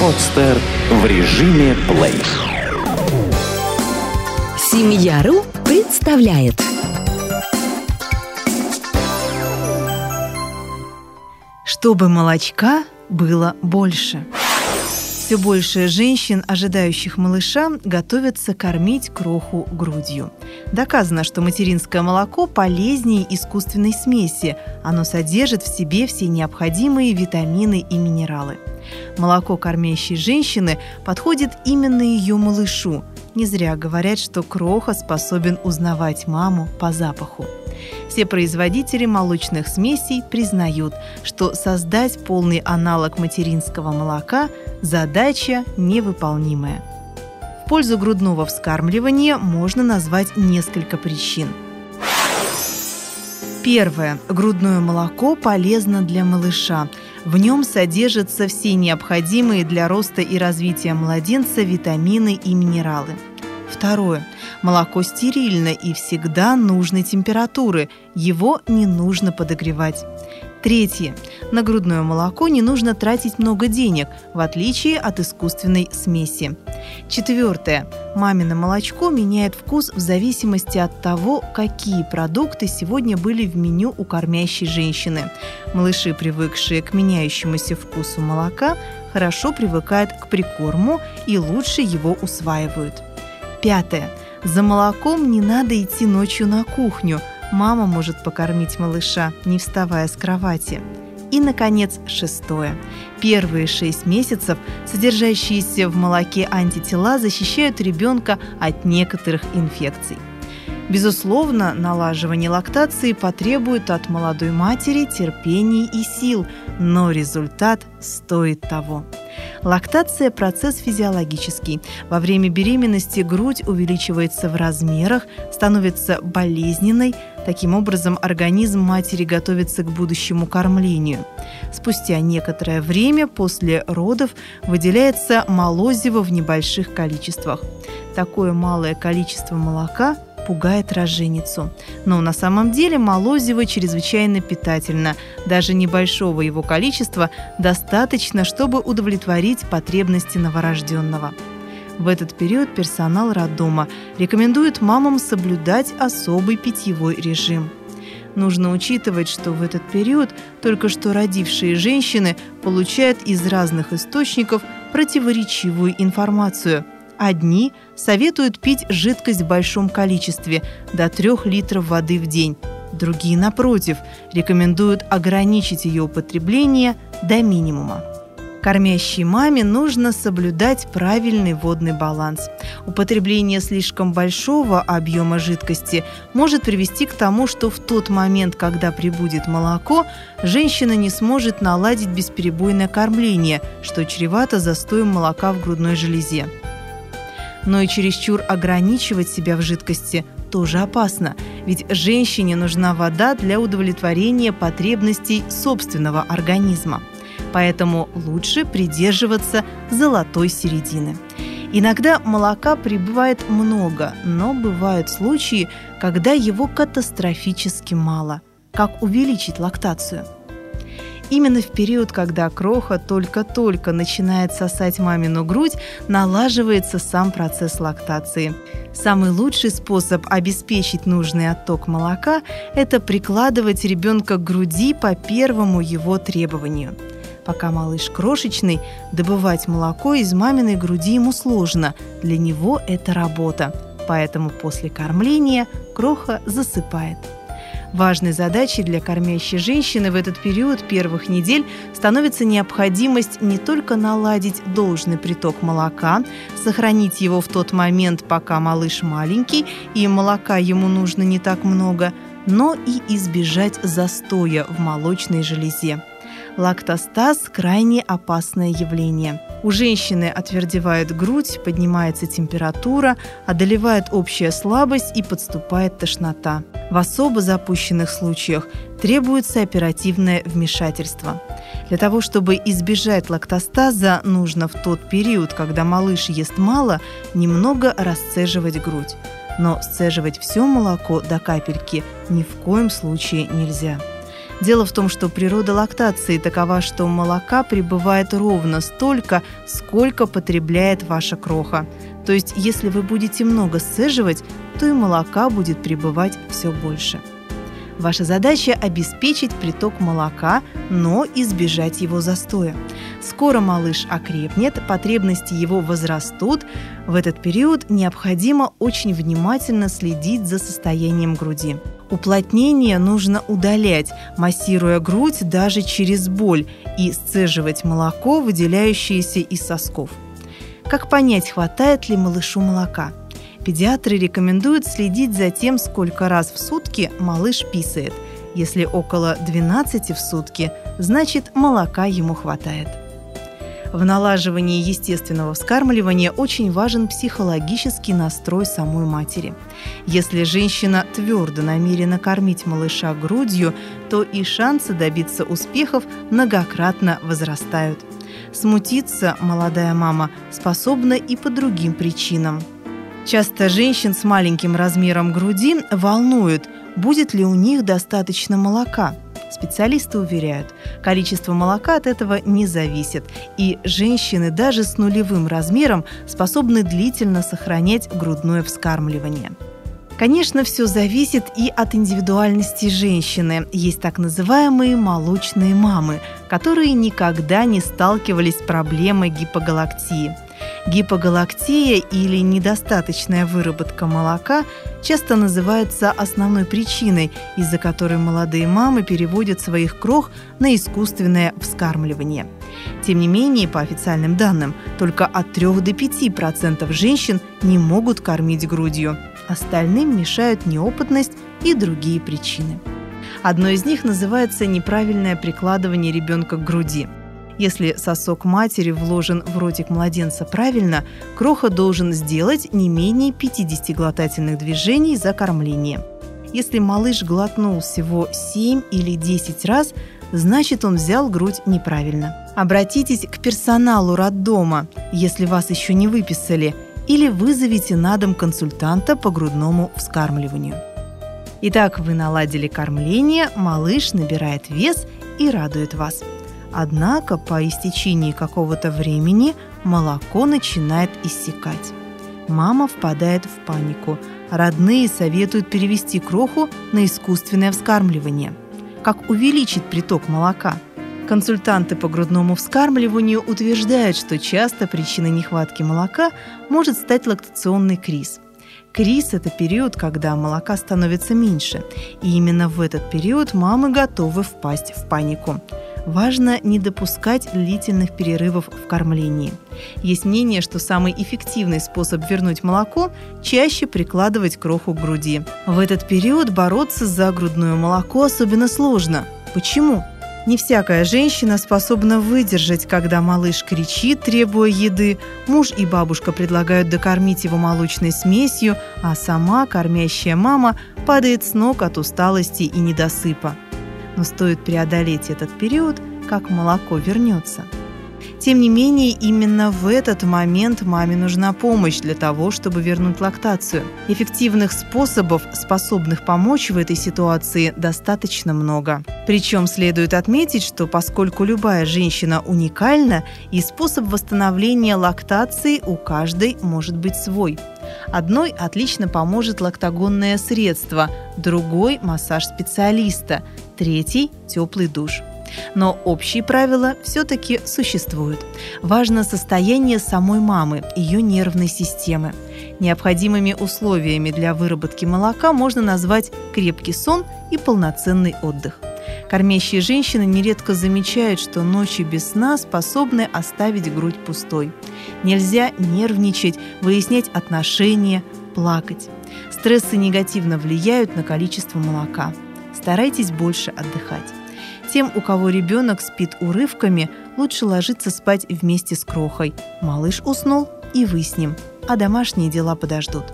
Подстер в режиме плей. Семья.ру представляет Чтобы молочка было больше. Все больше женщин, ожидающих малыша, готовятся кормить кроху грудью. Доказано, что материнское молоко полезнее искусственной смеси. Оно содержит в себе все необходимые витамины и минералы. Молоко кормящей женщины подходит именно ее малышу. Не зря говорят, что кроха способен узнавать маму по запаху. Все производители молочных смесей признают, что создать полный аналог материнского молока – задача невыполнимая. В пользу грудного вскармливания можно назвать несколько причин. Первое. Грудное молоко полезно для малыша. В нем содержатся все необходимые для роста и развития младенца витамины и минералы. Второе. Молоко стерильно и всегда нужной температуры. Его не нужно подогревать. Третье. На грудное молоко не нужно тратить много денег, в отличие от искусственной смеси. Четвертое. Мамино молочко меняет вкус в зависимости от того, какие продукты сегодня были в меню у кормящей женщины. Малыши, привыкшие к меняющемуся вкусу молока, хорошо привыкают к прикорму и лучше его усваивают. Пятое. За молоком не надо идти ночью на кухню. Мама может покормить малыша, не вставая с кровати. И, наконец, шестое. Первые шесть месяцев содержащиеся в молоке антитела защищают ребенка от некоторых инфекций. Безусловно, налаживание лактации потребует от молодой матери терпения и сил, но результат стоит того. Лактация – процесс физиологический. Во время беременности грудь увеличивается в размерах, становится болезненной. Таким образом, организм матери готовится к будущему кормлению. Спустя некоторое время после родов выделяется молозиво в небольших количествах. Такое малое количество молока пугает роженицу. Но на самом деле молозиво чрезвычайно питательно. Даже небольшого его количества достаточно, чтобы удовлетворить потребности новорожденного. В этот период персонал роддома рекомендует мамам соблюдать особый питьевой режим. Нужно учитывать, что в этот период только что родившие женщины получают из разных источников противоречивую информацию – Одни советуют пить жидкость в большом количестве, до 3 литров воды в день. Другие, напротив, рекомендуют ограничить ее употребление до минимума. Кормящей маме нужно соблюдать правильный водный баланс. Употребление слишком большого объема жидкости может привести к тому, что в тот момент, когда прибудет молоко, женщина не сможет наладить бесперебойное кормление, что чревато застоем молока в грудной железе но и чересчур ограничивать себя в жидкости тоже опасно, ведь женщине нужна вода для удовлетворения потребностей собственного организма. Поэтому лучше придерживаться золотой середины. Иногда молока прибывает много, но бывают случаи, когда его катастрофически мало. Как увеличить лактацию? Именно в период, когда кроха только-только начинает сосать мамину грудь, налаживается сам процесс лактации. Самый лучший способ обеспечить нужный отток молока – это прикладывать ребенка к груди по первому его требованию. Пока малыш крошечный, добывать молоко из маминой груди ему сложно. Для него это работа. Поэтому после кормления кроха засыпает. Важной задачей для кормящей женщины в этот период первых недель становится необходимость не только наладить должный приток молока, сохранить его в тот момент, пока малыш маленький и молока ему нужно не так много, но и избежать застоя в молочной железе. Лактостаз – крайне опасное явление. У женщины отвердевает грудь, поднимается температура, одолевает общая слабость и подступает тошнота. В особо запущенных случаях требуется оперативное вмешательство. Для того, чтобы избежать лактостаза, нужно в тот период, когда малыш ест мало, немного расцеживать грудь. Но сцеживать все молоко до капельки ни в коем случае нельзя. Дело в том, что природа лактации такова, что молока прибывает ровно столько, сколько потребляет ваша кроха. То есть, если вы будете много сцеживать, то и молока будет прибывать все больше. Ваша задача – обеспечить приток молока, но избежать его застоя. Скоро малыш окрепнет, потребности его возрастут. В этот период необходимо очень внимательно следить за состоянием груди. Уплотнение нужно удалять, массируя грудь даже через боль и сцеживать молоко, выделяющееся из сосков. Как понять, хватает ли малышу молока? Педиатры рекомендуют следить за тем, сколько раз в сутки малыш писает. Если около 12 в сутки, значит молока ему хватает. В налаживании естественного вскармливания очень важен психологический настрой самой матери. Если женщина твердо намерена кормить малыша грудью, то и шансы добиться успехов многократно возрастают. Смутиться молодая мама способна и по другим причинам – Часто женщин с маленьким размером груди волнует, будет ли у них достаточно молока. Специалисты уверяют, количество молока от этого не зависит, и женщины даже с нулевым размером способны длительно сохранять грудное вскармливание. Конечно, все зависит и от индивидуальности женщины. Есть так называемые молочные мамы, которые никогда не сталкивались с проблемой гипогалактии – Гипогалактия или недостаточная выработка молока часто называется основной причиной, из-за которой молодые мамы переводят своих крох на искусственное вскармливание. Тем не менее, по официальным данным, только от 3 до 5% женщин не могут кормить грудью. Остальным мешают неопытность и другие причины. Одной из них называется неправильное прикладывание ребенка к груди – если сосок матери вложен в ротик младенца правильно, кроха должен сделать не менее 50 глотательных движений за кормление. Если малыш глотнул всего 7 или 10 раз, значит он взял грудь неправильно. Обратитесь к персоналу роддома, если вас еще не выписали, или вызовите на дом консультанта по грудному вскармливанию. Итак, вы наладили кормление, малыш набирает вес и радует вас – Однако по истечении какого-то времени молоко начинает иссякать. Мама впадает в панику. Родные советуют перевести кроху на искусственное вскармливание. Как увеличить приток молока? Консультанты по грудному вскармливанию утверждают, что часто причиной нехватки молока может стать лактационный криз – Криз – это период, когда молока становится меньше. И именно в этот период мамы готовы впасть в панику. Важно не допускать длительных перерывов в кормлении. Есть мнение, что самый эффективный способ вернуть молоко – чаще прикладывать кроху к груди. В этот период бороться за грудное молоко особенно сложно. Почему? Не всякая женщина способна выдержать, когда малыш кричит, требуя еды, муж и бабушка предлагают докормить его молочной смесью, а сама, кормящая мама, падает с ног от усталости и недосыпа но стоит преодолеть этот период, как молоко вернется. Тем не менее, именно в этот момент маме нужна помощь для того, чтобы вернуть лактацию. Эффективных способов, способных помочь в этой ситуации, достаточно много. Причем следует отметить, что поскольку любая женщина уникальна, и способ восстановления лактации у каждой может быть свой. Одной отлично поможет лактогонное средство, другой – массаж специалиста, третий – теплый душ. Но общие правила все-таки существуют. Важно состояние самой мамы, ее нервной системы. Необходимыми условиями для выработки молока можно назвать крепкий сон и полноценный отдых. Кормящие женщины нередко замечают, что ночи без сна способны оставить грудь пустой. Нельзя нервничать, выяснять отношения, плакать. Стрессы негативно влияют на количество молока. Старайтесь больше отдыхать. Тем, у кого ребенок спит урывками, лучше ложиться спать вместе с крохой. Малыш уснул, и вы с ним, а домашние дела подождут.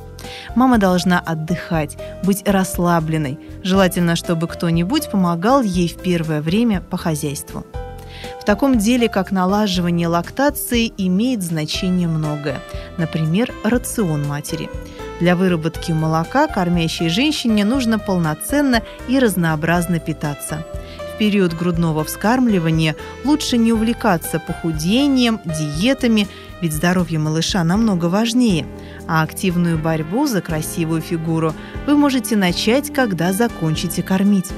Мама должна отдыхать, быть расслабленной. Желательно, чтобы кто-нибудь помогал ей в первое время по хозяйству. В таком деле, как налаживание лактации, имеет значение многое. Например, рацион матери. Для выработки молока кормящей женщине нужно полноценно и разнообразно питаться – период грудного вскармливания лучше не увлекаться похудением, диетами, ведь здоровье малыша намного важнее, а активную борьбу за красивую фигуру вы можете начать, когда закончите кормить.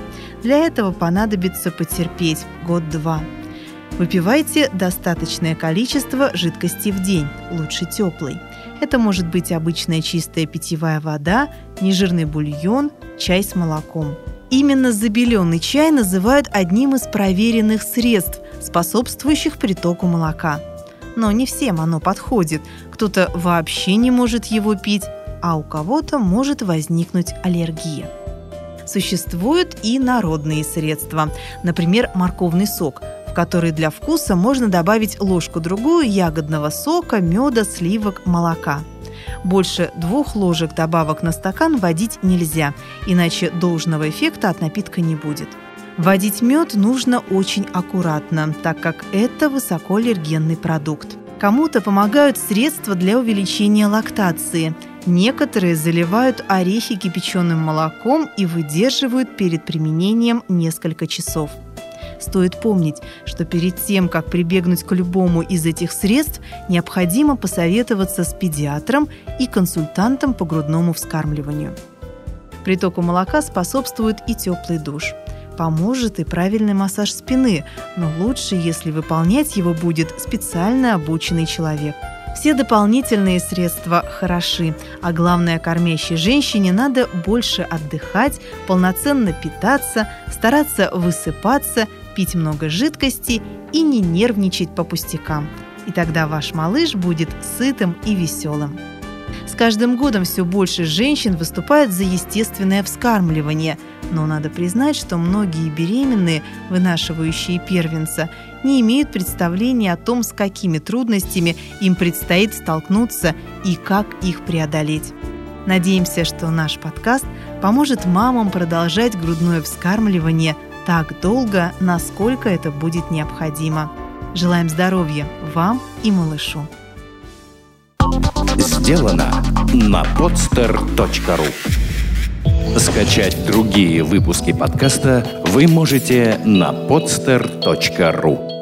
Для этого понадобится потерпеть год-два. Выпивайте достаточное количество жидкости в день, лучше теплой. Это может быть обычная чистая питьевая вода, нежирный бульон, чай с молоком. Именно забеленный чай называют одним из проверенных средств, способствующих притоку молока. Но не всем оно подходит. Кто-то вообще не может его пить, а у кого-то может возникнуть аллергия. Существуют и народные средства, например, морковный сок, в который для вкуса можно добавить ложку-другую ягодного сока, меда, сливок, молока. Больше двух ложек добавок на стакан вводить нельзя, иначе должного эффекта от напитка не будет. Вводить мед нужно очень аккуратно, так как это высокоаллергенный продукт. Кому-то помогают средства для увеличения лактации – Некоторые заливают орехи кипяченым молоком и выдерживают перед применением несколько часов. Стоит помнить, что перед тем, как прибегнуть к любому из этих средств, необходимо посоветоваться с педиатром и консультантом по грудному вскармливанию. Притоку молока способствует и теплый душ. Поможет и правильный массаж спины, но лучше, если выполнять его будет специально обученный человек – все дополнительные средства хороши, а главное, кормящей женщине надо больше отдыхать, полноценно питаться, стараться высыпаться, пить много жидкости и не нервничать по пустякам. И тогда ваш малыш будет сытым и веселым. С каждым годом все больше женщин выступают за естественное вскармливание, но надо признать, что многие беременные, вынашивающие первенца, не имеют представления о том, с какими трудностями им предстоит столкнуться и как их преодолеть. Надеемся, что наш подкаст поможет мамам продолжать грудное вскармливание так долго, насколько это будет необходимо. Желаем здоровья вам и малышу. Сделано на podster.ru Скачать другие выпуски подкаста вы можете на podster.ru